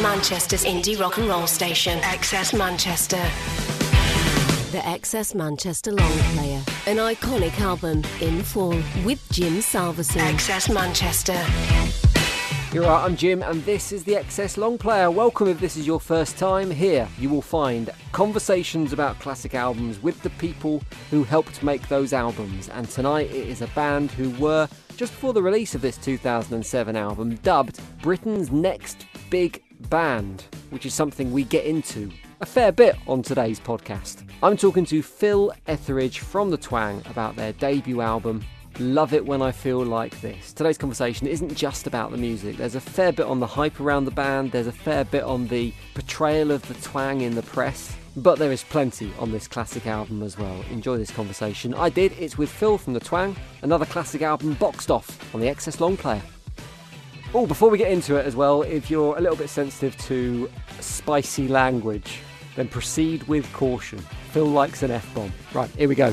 Manchester's indie rock and roll station, XS Manchester. The XS Manchester Long Player, an iconic album in full with Jim Salverson. XS Manchester. You're right, I'm Jim, and this is the XS Long Player. Welcome if this is your first time here. You will find conversations about classic albums with the people who helped make those albums. And tonight it is a band who were, just before the release of this 2007 album, dubbed Britain's next big band, which is something we get into a fair bit on today's podcast. I'm talking to Phil Etheridge from The Twang about their debut album, Love It When I Feel Like This. Today's conversation isn't just about the music, there's a fair bit on the hype around the band, there's a fair bit on the portrayal of the twang in the press. But there is plenty on this classic album as well. Enjoy this conversation. I did. It's with Phil from The Twang, another classic album boxed off on the XS Long Player. Oh, before we get into it as well, if you're a little bit sensitive to spicy language, then proceed with caution. Phil likes an F bomb. Right, here we go.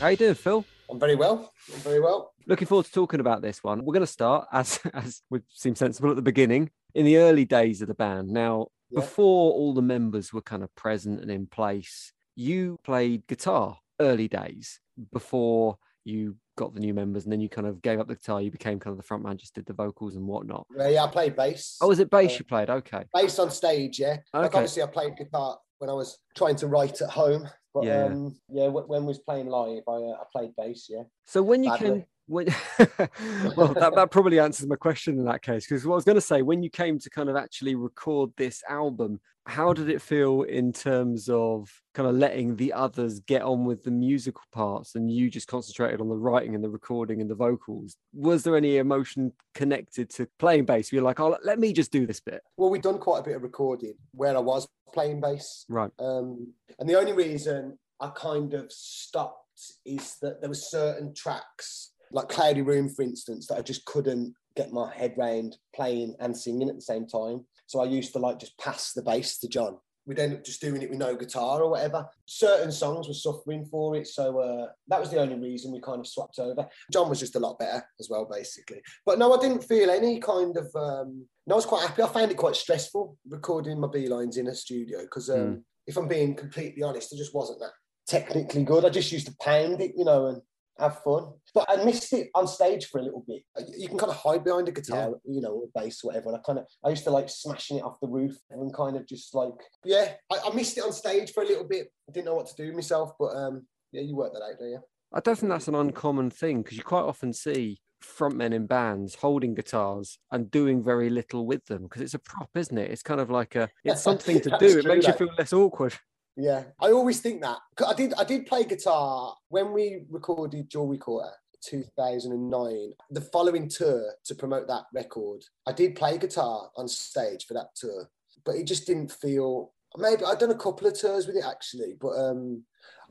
How you doing, Phil? I'm very well. I'm very well. Looking forward to talking about this one. We're going to start, as as would seem sensible at the beginning, in the early days of the band. Now, Yeah. before all the members were kind of present and in place, you played guitar early days before you got the new members, and then you kind of gave up the guitar. You became kind of the front man, just did the vocals and whatnot. Yeah, yeah, I played bass. Oh, was it bass Uh, you played? Okay. bass on stage? Yeah. Like obviously, I played guitar when I was trying to write at home. But Yeah. um, yeah, when we was playing live, I, uh, I played bass. Yeah. So when you Badly. came, well, that, that probably answers my question in that case. Because what I was going to say, when you came to kind of actually record this album, how did it feel in terms of kind of letting the others get on with the musical parts and you just concentrated on the writing and the recording and the vocals? Was there any emotion connected to playing bass? You're like, oh, let me just do this bit. Well, we'd done quite a bit of recording where I was playing bass. Right. Um, and the only reason I kind of stopped is that there were certain tracks, like Cloudy Room, for instance, that I just couldn't get my head round playing and singing at the same time. So I used to like just pass the bass to John. We'd end up just doing it with no guitar or whatever. Certain songs were suffering for it. So uh, that was the only reason we kind of swapped over. John was just a lot better as well, basically. But no, I didn't feel any kind of. Um, no, I was quite happy. I found it quite stressful recording my B lines in a studio because, um, Mm. if I'm being completely honest, I just wasn't that technically good. I just used to pound it, you know, and have fun. But I missed it on stage for a little bit. You can kind of hide behind a guitar, you know, or bass, or whatever. And I kind of, I used to like smashing it off the roof and kind of just like, yeah, I, I missed it on stage for a little bit. I didn't know what to do myself, but um, yeah, you worked that out, don't you? I don't think that's an uncommon thing because you quite often see frontmen in bands holding guitars and doing very little with them because it's a prop, isn't it? It's kind of like a it's something to That's do. It true, makes you feel less awkward. Yeah, I always think that. I did. I did play guitar when we recorded Jewelry Quarter, 2009. The following tour to promote that record, I did play guitar on stage for that tour, but it just didn't feel. Maybe I'd done a couple of tours with it actually, but um,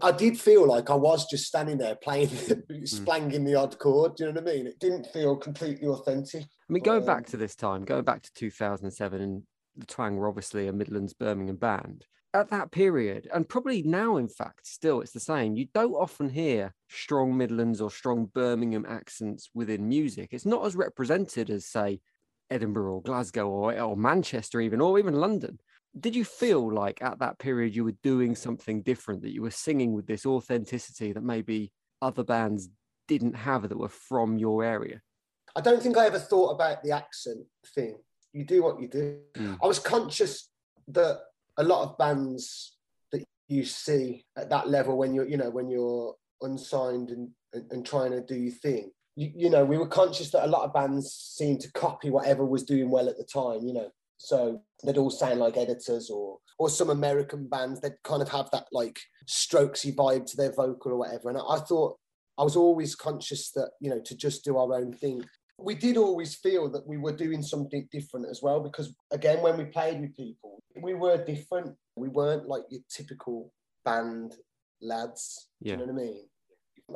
I did feel like I was just standing there playing, splanging the odd chord. Do you know what I mean? It didn't feel completely authentic. I mean, going Um, back to this time, going back to 2007, and the Twang were obviously a Midlands Birmingham band. At that period, and probably now, in fact, still it's the same. You don't often hear strong Midlands or strong Birmingham accents within music. It's not as represented as, say, Edinburgh or Glasgow or, or Manchester, even, or even London. Did you feel like at that period you were doing something different, that you were singing with this authenticity that maybe other bands didn't have that were from your area? I don't think I ever thought about the accent thing. You do what you do. Mm. I was conscious that a lot of bands that you see at that level when you're, you know, when you're unsigned and, and, and trying to do your thing, you, you know, we were conscious that a lot of bands seemed to copy whatever was doing well at the time, you know. So they'd all sound like editors or or some American bands, they'd kind of have that like strokesy vibe to their vocal or whatever. And I, I thought I was always conscious that, you know, to just do our own thing. We did always feel that we were doing something different as well, because again, when we played with people, we were different. We weren't like your typical band lads. Yeah. You know what I mean?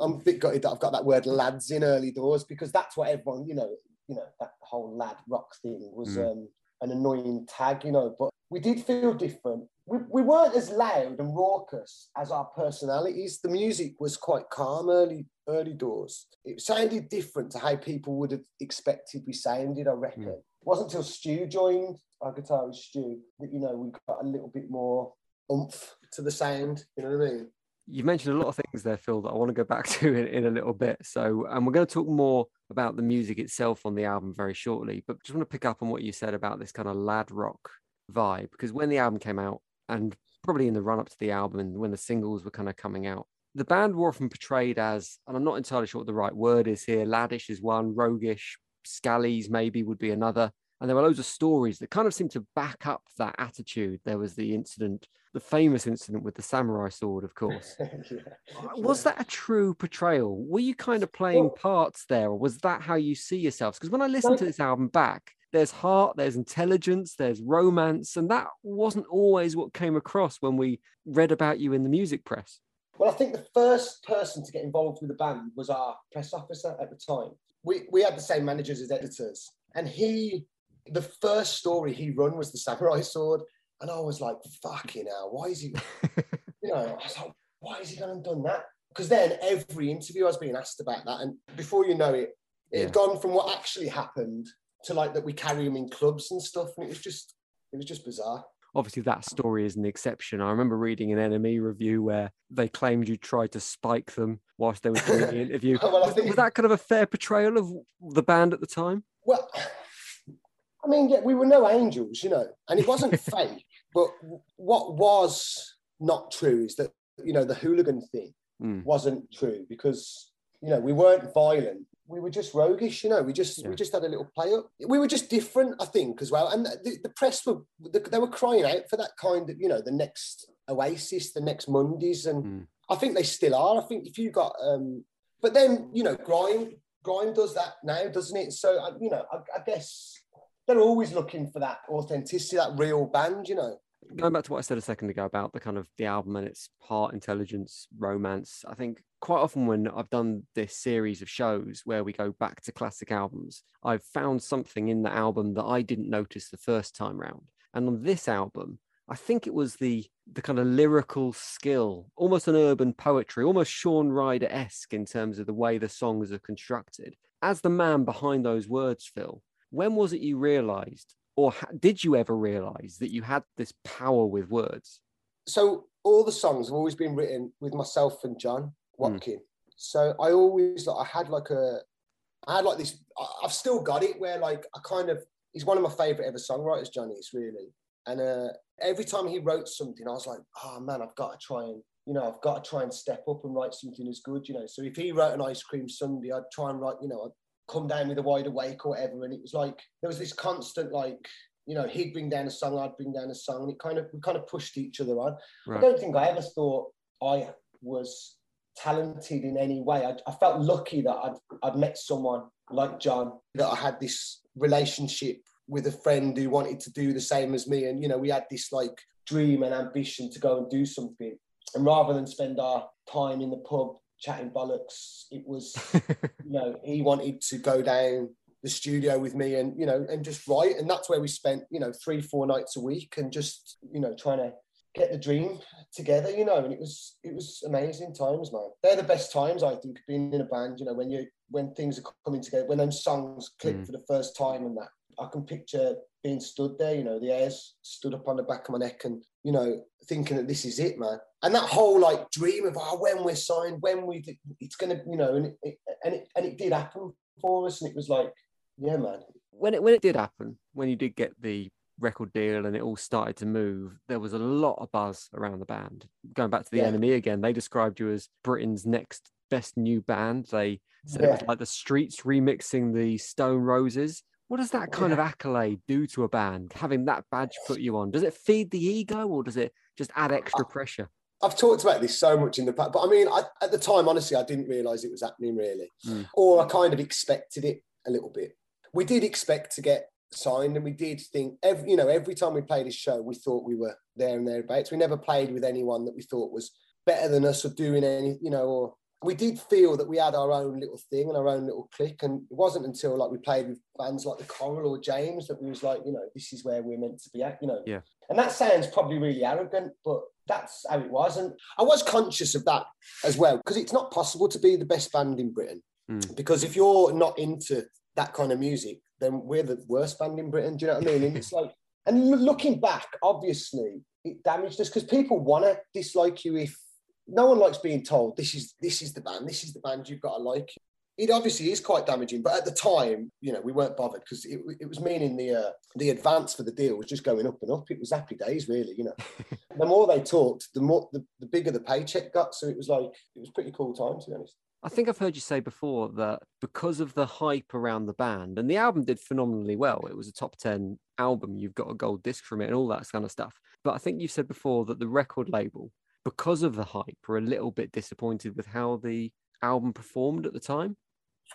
I'm a bit gutted that I've got that word lads in early doors because that's what everyone, you know, you know, that whole lad rock thing was Mm. um, an annoying tag, you know, but we did feel different. We, we weren't as loud and raucous as our personalities. The music was quite calm early early doors. It sounded different to how people would have expected we sounded, I reckon. Mm. It wasn't until Stu joined, our guitarist Stu, that, you know, we got a little bit more oomph to the sound, you know what I mean? You mentioned a lot of things there, Phil, that I want to go back to in, in a little bit. So, and we're going to talk more about the music itself on the album very shortly. But just want to pick up on what you said about this kind of lad rock vibe, because when the album came out, and probably in the run up to the album, and when the singles were kind of coming out, the band were often portrayed as, and I'm not entirely sure what the right word is here. Laddish is one, roguish, scallies maybe would be another. And there were loads of stories that kind of seemed to back up that attitude. There was the incident, the famous incident with the samurai sword, of course. Yeah. Was that a true portrayal? Were you kind of playing Well- parts there, or was that how you see yourselves? Because when I listen to this album back, there's heart, there's intelligence, there's romance, and that wasn't always what came across when we read about you in the music press. Well, I think the first person to get involved with the band was our press officer at the time. We, we had the same managers as editors, and he, the first story he run was the samurai sword, and I was like, "Fucking hell, why is he?" You know, I was like, "Why is he going and done that?" Because then every interview I was being asked about that, and before you know it, it had Yeah. gone from what actually happened to like that we carry him in clubs and stuff, and it was just, it was just bizarre. Obviously, that story is an exception. I remember reading an NME review where they claimed you tried to spike them whilst they were doing the interview. Well, was, think- was that kind of a fair portrayal of the band at the time? Well, I mean, yeah, we were no angels, you know, and it wasn't fake. But what was not true is that you know the hooligan thing Mm. wasn't true because you know we weren't violent. We were just roguish, you know. We just Yeah. we just had a little play up. We were just different, I think, as well. And the, the press were they were crying out for that kind of you know the next Oasis, the next Mondays, and Mm. I think they still are. I think if you got, um, but then you know, grime grime does that now, doesn't it? So you know, I, I guess they're always looking for that authenticity, that real band, you know. Going back to what I said a second ago about the kind of the album and its heart, intelligence, romance, I think quite often when I've done this series of shows where we go back to classic albums, I've found something in the album that I didn't notice the first time round. And on this album, I think it was the the kind of lyrical skill, almost an urban poetry, almost Shaun Ryder esque in terms of the way the songs are constructed. As the man behind those words, Phil, when was it you realised, or ha- did you ever realise that you had this power with words? So all the songs have always been written with myself and John Watkin. So I always like I had like a I had like this I've still got it where like I kind of he's one of my favourite ever songwriters, Johnny, is really. And uh, every time he wrote something, I was like, oh man, I've got to try and you know, I've got to try and step up and write something as good, you know. So if he wrote an ice cream Sundae, I'd try and write, you know, I'd come down with a wide awake or whatever. And it was like there was this constant like, you know, he'd bring down a song, I'd bring down a song, and it kind of we kind of pushed each other on. I don't think I ever thought I was talented in any way. I, I felt lucky that I'd, I'd met someone like John, that I had this relationship with a friend who wanted to do the same as me. And, you know, we had this like dream and ambition to go and do something. And rather than spend our time in the pub chatting bollocks, it was, you know, he wanted to go down the studio with me and, you know, and just write. And that's where we spent, you know, three, four nights a week and just, you know, trying to get the dream together, you know, and it was it was amazing times, man. They're the best times I think being in a band, you know, when you when things are coming together, when those songs click Mm. for the first time and that. I can picture being stood there, you know, the hairs stood up on the back of my neck and, you know, thinking that this is it, man. And that whole like dream of oh, when we're signed, when we, it's going to, you know, and it, and it, and it did happen for us. And it was like, yeah, man. When it, when it did happen, when you did get the record deal and it all started to move, there was a lot of buzz around the band. Going back to the yeah. NME again, they described you as Britain's next best new band. They said yeah. it was like the Streets remixing the Stone Roses. What does that kind yeah. of accolade do to a band? Having that badge put you on, does it feed the ego or does it just add extra pressure? I've talked about this so much in the past, but I mean, I, at the time, honestly, I didn't realise it was happening really, mm. or I kind of expected it a little bit. We did expect to get signed, and we did think every, you know, every time we played a show, we thought we were there and thereabouts. We never played with anyone that we thought was better than us or doing any, you know, or we did feel that we had our own little thing and our own little click. And it wasn't until like we played with bands like the Coral or James that we was like, you know, this is where we're meant to be at, you know. Yeah. And that sounds probably really arrogant, but that's how it was. And I was conscious of that as well, because it's not possible to be the best band in Britain. Mm. Because if you're not into that kind of music, then we're the worst band in Britain. Do you know what I mean? And it's like, and looking back, obviously, it damaged us because people want to dislike you if no one likes being told this is this is the band, this is the band you've got to like. It obviously is quite damaging, but at the time, you know, we weren't bothered because it, it was meaning the uh, the advance for the deal was just going up and up. It was happy days, really. You know, the more they talked, the more the, the bigger the paycheck got. So it was like it was pretty cool time to be honest. I think I've heard you say before that because of the hype around the band, and the album did phenomenally well. It was a top 10 album. You've got a gold disc from it and all that kind of stuff. But I think you've said before that the record label because of the hype, were a little bit disappointed with how the album performed at the time?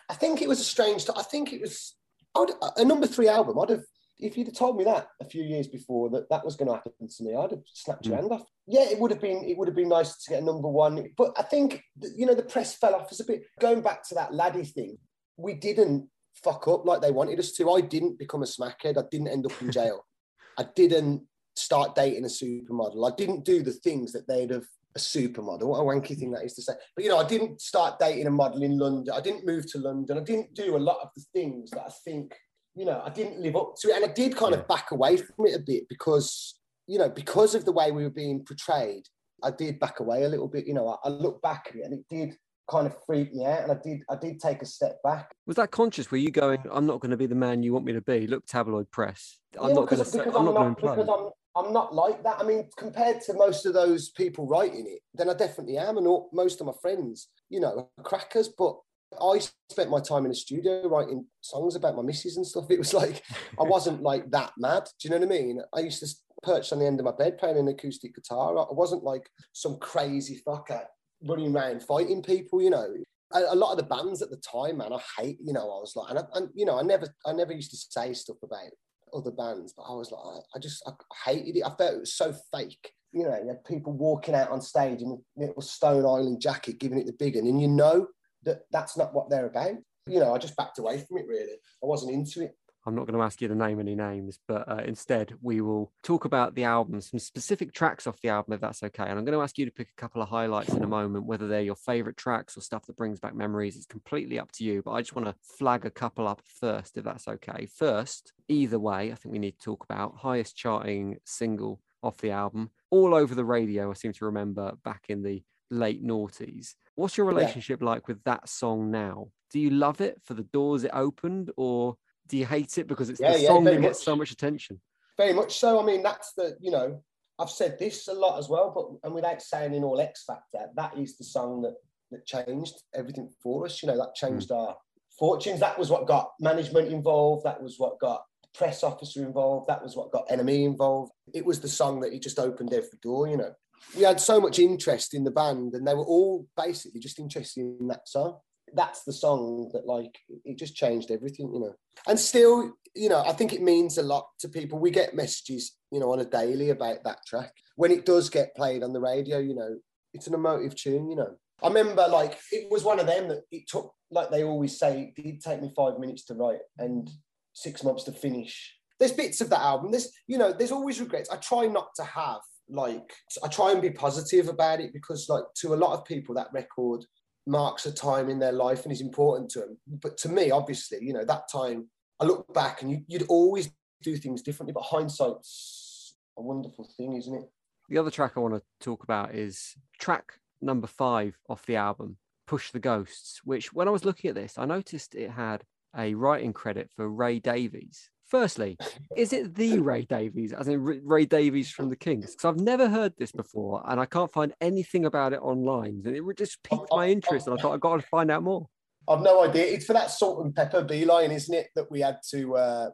I think it was a strange. I think it was would, a number three album. I'd have, if you'd have told me that a few years before that that was going to happen to me, I'd have snapped your mm. hand off. Yeah, it would have been. It would have been nice to get a number one. But I think you know the press fell off as a bit. Going back to that laddie thing, we didn't fuck up like they wanted us to. I didn't become a smackhead. I didn't end up in jail. I didn't start dating a supermodel. I didn't do the things that they'd have a supermodel. What a wanky thing that is to say. But you know, I didn't start dating a model in London. I didn't move to London. I didn't do a lot of the things that I think, you know, I didn't live up to it. And I did kind of back away from it a bit because, you know, because of the way we were being portrayed, I did back away a little bit. You know, I, I look back at it and it did kind of freak me out and I did I did take a step back. Was that conscious? Were you going, I'm not going to be the man you want me to be? Look, tabloid press. I'm yeah, not going to I'm, I'm, not, because I'm I'm not like that. I mean, compared to most of those people writing it, then I definitely am. And all, most of my friends, you know, crackers. But I spent my time in the studio writing songs about my missus and stuff. It was like, I wasn't like that mad. Do you know what I mean? I used to perch on the end of my bed playing an acoustic guitar. I wasn't like some crazy fucker running around fighting people, you know. A, lot of the bands at the time, man, I hate, you know, I was like, and, I, and you know, I never, I never used to say stuff about other bands, but I was like, I just I hated it. I felt it was so fake. You know, you had people walking out on stage in a little Stone Island jacket, giving it the big one, and you know that that's not what they're about. You know, I just backed away from it. Really, I wasn't into it. I'm not going to ask you to name any names, but uh, instead we will talk about the album, some specific tracks off the album, if that's okay. And I'm going to ask you to pick a couple of highlights in a moment, whether they're your favorite tracks or stuff that brings back memories. It's completely up to you, but I just want to flag a couple up first, if that's okay. First, either way, I think we need to talk about highest charting single off the album, all over the radio. I seem to remember back in the late noughties. What's your relationship yeah. like with that song now? Do you love it for the doors it opened, or do you hate it because it's yeah, the song yeah, that gets much. so much attention? Very much so. I mean, that's the you know I've said this a lot as well, but and without saying in all X Factor, that is the song that that changed everything for us. You know, that changed mm. our fortunes. That was what got management involved. That was what got press officer involved. That was what got NME involved. It was the song that it just opened every door. You know, we had so much interest in the band, and they were all basically just interested in that song that's the song that like it just changed everything you know. And still you know i think it means a lot to people. We get messages you know on a daily about that track. When it does get played on the radio you know it's an emotive tune you know. I remember like it was one of them that it took like they always say it did take me five minutes to write and six months to finish. There's bits of that album. There's you know there's always regrets. I try not to have like i try and be positive about it because like to a lot of people that record marks a time in their life and is important to them. But to me, obviously, you know, that time I look back and you, you'd always do things differently, but hindsight's a wonderful thing, isn't it? The other track I want to talk about is track number five off the album, Push the Ghosts, which when I was looking at this, I noticed it had a writing credit for Ray Davies. Firstly, is it the Ray Davies, as in Ray Davies from the Kinks? Because I've never heard this before and I can't find anything about it online. And it just piqued my interest and I thought I've got to find out more. I've no idea. It's for that Salt-N-Pepa beeline, isn't it? That we had to, uh,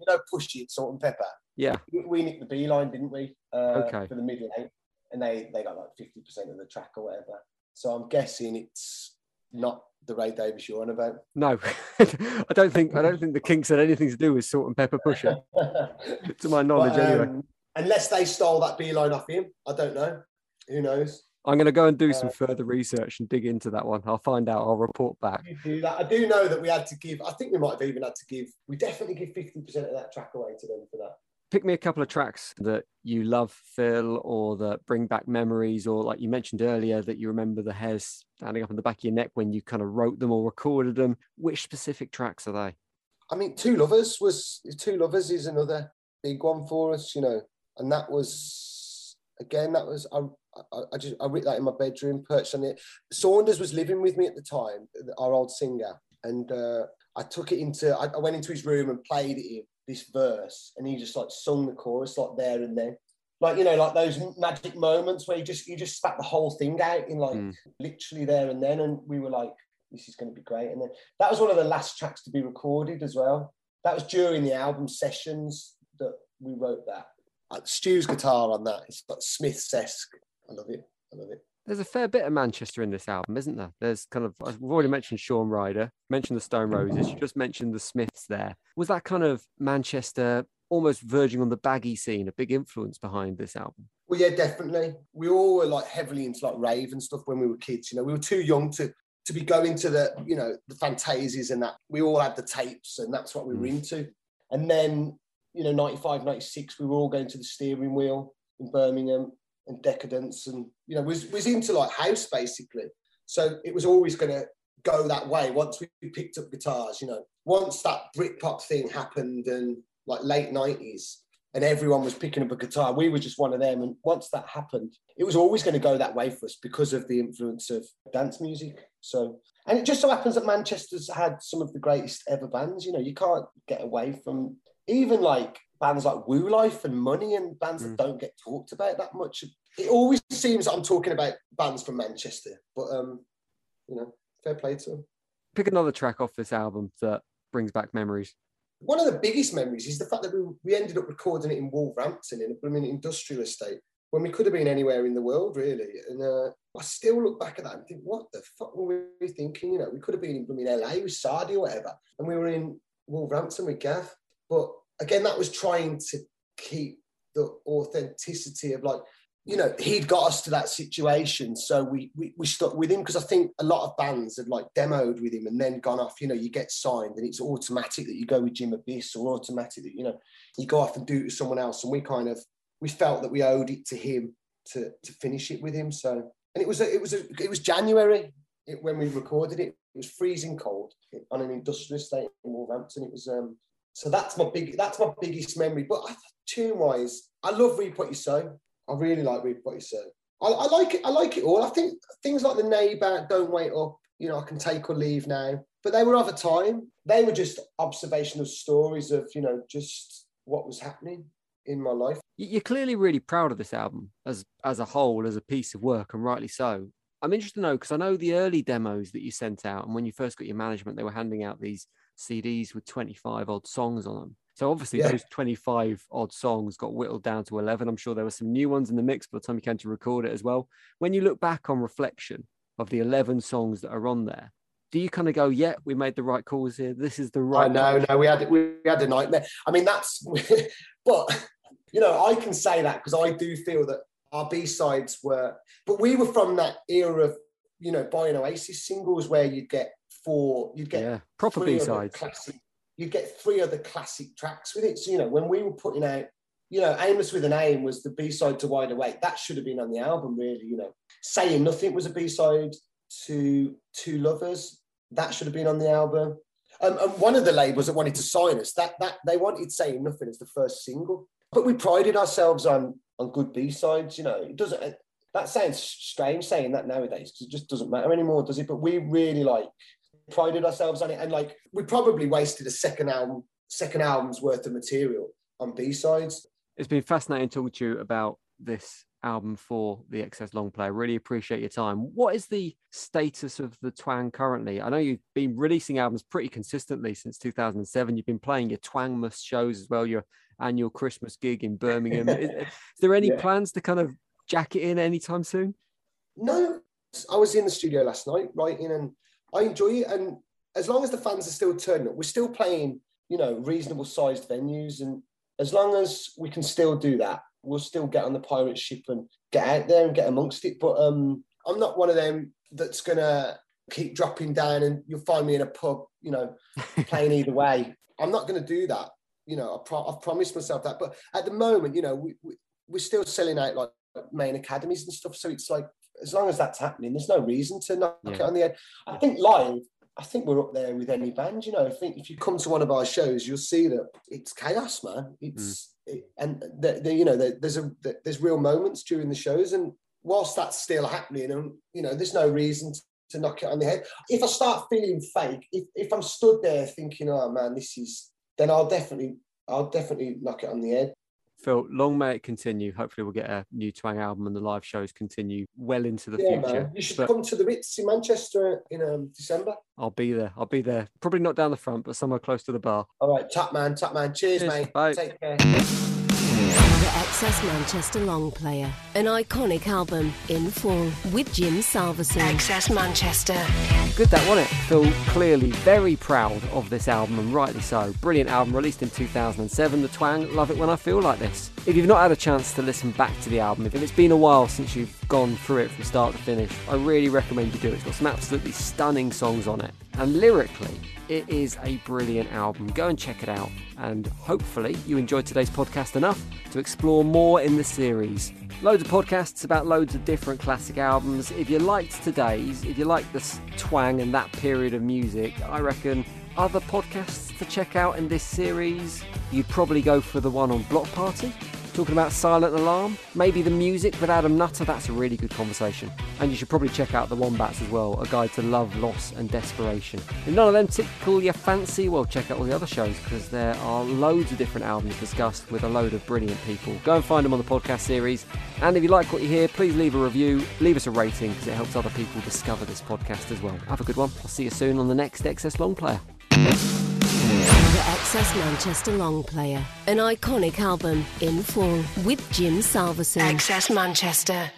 you know, push it, Salt-N-Pepa. Yeah. We nicked the beeline, didn't we? Uh, okay. For the middle eight. And they, they got like 50% of the track or whatever. So I'm guessing it's not the Ray Davies you're on about. No, I don't think I don't think the Kinks had anything to do with Salt-N-Pepa Pusher, to my knowledge, but, um, anyway. Unless they stole that beeline off him, I don't know. Who knows? I'm going to go and do some uh, further research and dig into that one. I'll find out. I'll report back. Do that. I do know that we had to give. I think we might have even had to give. We definitely give 50% of that track away to them for that pick me a couple of tracks that you love, Phil, or that bring back memories, or like you mentioned earlier, that you remember the hairs standing up on the back of your neck when you kind of wrote them or recorded them. Which specific tracks are they? I mean, Two Lovers was Two Lovers is another big one for us, you know, and that was again that was I I, I just I wrote that in my bedroom, perched on it. Saunders was living with me at the time, our old singer, and uh, I took it into I, I went into his room and played it this verse and he just like sung the chorus like there and then. Like you know like those magic moments where you just you just spat the whole thing out in like mm. literally there and then and we were like this is going to be great. And then that was one of the last tracks to be recorded as well. That was during the album sessions that we wrote that. Uh, stu's guitar on that it's like smith's-esque. I love it. I love it there's a fair bit of Manchester in this album, isn't there? There's kind of we've already mentioned Shaun Ryder, mentioned the Stone Roses, you just mentioned the Smiths there. Was that kind of Manchester almost verging on the baggy scene, a big influence behind this album? Well, yeah, definitely. We all were like heavily into like rave and stuff when we were kids. You know, we were too young to to be going to the, you know, the fantasies and that. We all had the tapes and that's what we were mm. into. And then, you know, 95, 96, we were all going to the steering wheel in Birmingham and decadence and you know was was into like house basically. So it was always going to go that way once we picked up guitars you know once that britpop thing happened and like late 90s and everyone was picking up a guitar we were just one of them. And once that happened it was always going to go that way for us because of the influence of dance music. So and it just so happens that manchester's had some of the greatest ever bands you know you can't get away from even like bands like WU LYF and Money and bands mm. that don't get talked about that much. It always seems I'm talking about bands from Manchester, but um, you know, fair play to them. Pick another track off this album that brings back memories. One of the biggest memories is the fact that we, we ended up recording it in Wolverhampton in a blooming industrial estate when we could have been anywhere in the world, really. And uh, I still look back at that and think, what the fuck were we thinking? You know, we could have been in blooming LA with Sardy or whatever, and we were in Wolverhampton with Gav. But again, that was trying to keep the authenticity of like, you know, he'd got us to that situation. So we we, we stuck with him because I think a lot of bands had like demoed with him and then gone off, you know, you get signed and it's automatic that you go with Jim Abbiss or automatic that, you know, you go off and do it with someone else. And we kind of we felt that we owed it to him to to finish it with him. So and it was a, it was a, it was January when we recorded it. It was freezing cold on an industrial estate in Wolverhampton. It was um so that's my big that's my biggest memory. But tune wise, I love Reap What You Sow. I really like Reap What You Sow. I, I, like it. I like it all. I think things like the neighbour, Don't Wait Up. You know, I can take or leave now. But they were of a time. They were just observational stories of you know just what was happening in my life. You're clearly really proud of this album as as a whole, as a piece of work, and rightly so. I'm interested to know because I know the early demos that you sent out, and when you first got your management, they were handing out these CDs with 25 odd songs on them. So obviously yeah. those 25 odd songs got whittled down to 11. I'm sure there were some new ones in the mix by the time you came to record it as well. When you look back on reflection of the 11 songs that are on there, do you kind of go, yeah, we made the right calls here. This is the right. No, no, we had we had a nightmare. I mean, that's, but you know, I can say that because I do feel that our B sides were, but we were from that era of you know buying Oasis singles where you'd get four, you'd get yeah, proper B sides. You'd get three other classic tracks with it. So you know when we were putting out, you know, Aimless with an Aim was the B side to Wide Awake. That should have been on the album, really. You know, Saying Nothing was a B side to Two Lovers. That should have been on the album. Um, and one of the labels that wanted to sign us, that that they wanted "Saying Nothing" as the first single, but we prided ourselves on on good B sides. You know, it doesn't. That sounds strange saying that nowadays because it just doesn't matter anymore, does it? But we really like prided ourselves on it, and like we probably wasted a second album, second album's worth of material on B sides. It's been fascinating talking to you about this album for the XS long play. I really appreciate your time. What is the status of the Twang currently? I know you've been releasing albums pretty consistently since 2007. You've been playing your Twangmas shows as well, your annual Christmas gig in Birmingham. is, is, there any yeah. plans to kind of jack it in anytime soon? No, I was in the studio last night writing and I enjoy it. And as long as the fans are still turning up, we're still playing, you know, reasonable sized venues. And as long as we can still do that, we'll still get on the pirate ship and get out there and get amongst it. But um, I'm not one of them that's gonna keep dropping down and you'll find me in a pub, you know, playing either way. I'm not going to do that. You know, I pro- I've promised myself that. But at the moment, you know, we, we, we're still selling out like main academies and stuff. So it's like, as long as that's happening, there's no reason to knock yeah. it on the head. I think live, I think we're up there with any band. You know, I think if you come to one of our shows, you'll see that it's chaos, man. It's mm. it, and the, the, you know the, there's a the, there's real moments during the shows, and whilst that's still happening, and you know, there's no reason to, to knock it on the head. If I start feeling fake, if if I'm stood there thinking, oh man, this is, then I'll definitely I'll definitely knock it on the head. Phil, long may it continue. Hopefully, we'll get a new Twang album and the live shows continue well into the yeah, future. Man. You should but come to the Ritz in Manchester in um, December. I'll be there. I'll be there. Probably not down the front, but somewhere close to the bar. All right, top man, top man. Cheers, Cheers. mate. Bye. Take care. The XS Manchester Long Player, an iconic album in full with Jim Salverson. XS Manchester. Good that, wasn't it? Phil clearly very proud of this album and rightly so. Brilliant album released in 2007. The Twang, love it when I feel like this. If you've not had a chance to listen back to the album, if it's been a while since you've gone through it from start to finish, I really recommend you do it. It's got some absolutely stunning songs on it. And lyrically, it is a brilliant album. Go and check it out. And hopefully, you enjoyed today's podcast enough to explore more in the series. Loads of podcasts about loads of different classic albums. If you liked today's, if you like the twang and that period of music, I reckon other podcasts to check out in this series, you'd probably go for the one on Bloc Party talking about Silent Alarm, maybe the music with Adam Nutter. That's a really good conversation. And you should probably check out The Wombats as well, a guide to love, loss, and desperation. If none of them tickle your fancy, well, check out all the other shows because there are loads of different albums discussed with a load of brilliant people. Go and find them on the podcast series. And if you like what you hear, please leave a review, leave us a rating because it helps other people discover this podcast as well. Have a good one. I'll see you soon on the next XS Long Player. The XS Manchester Long Player, an iconic album in full with Jim Salverson. XS Manchester.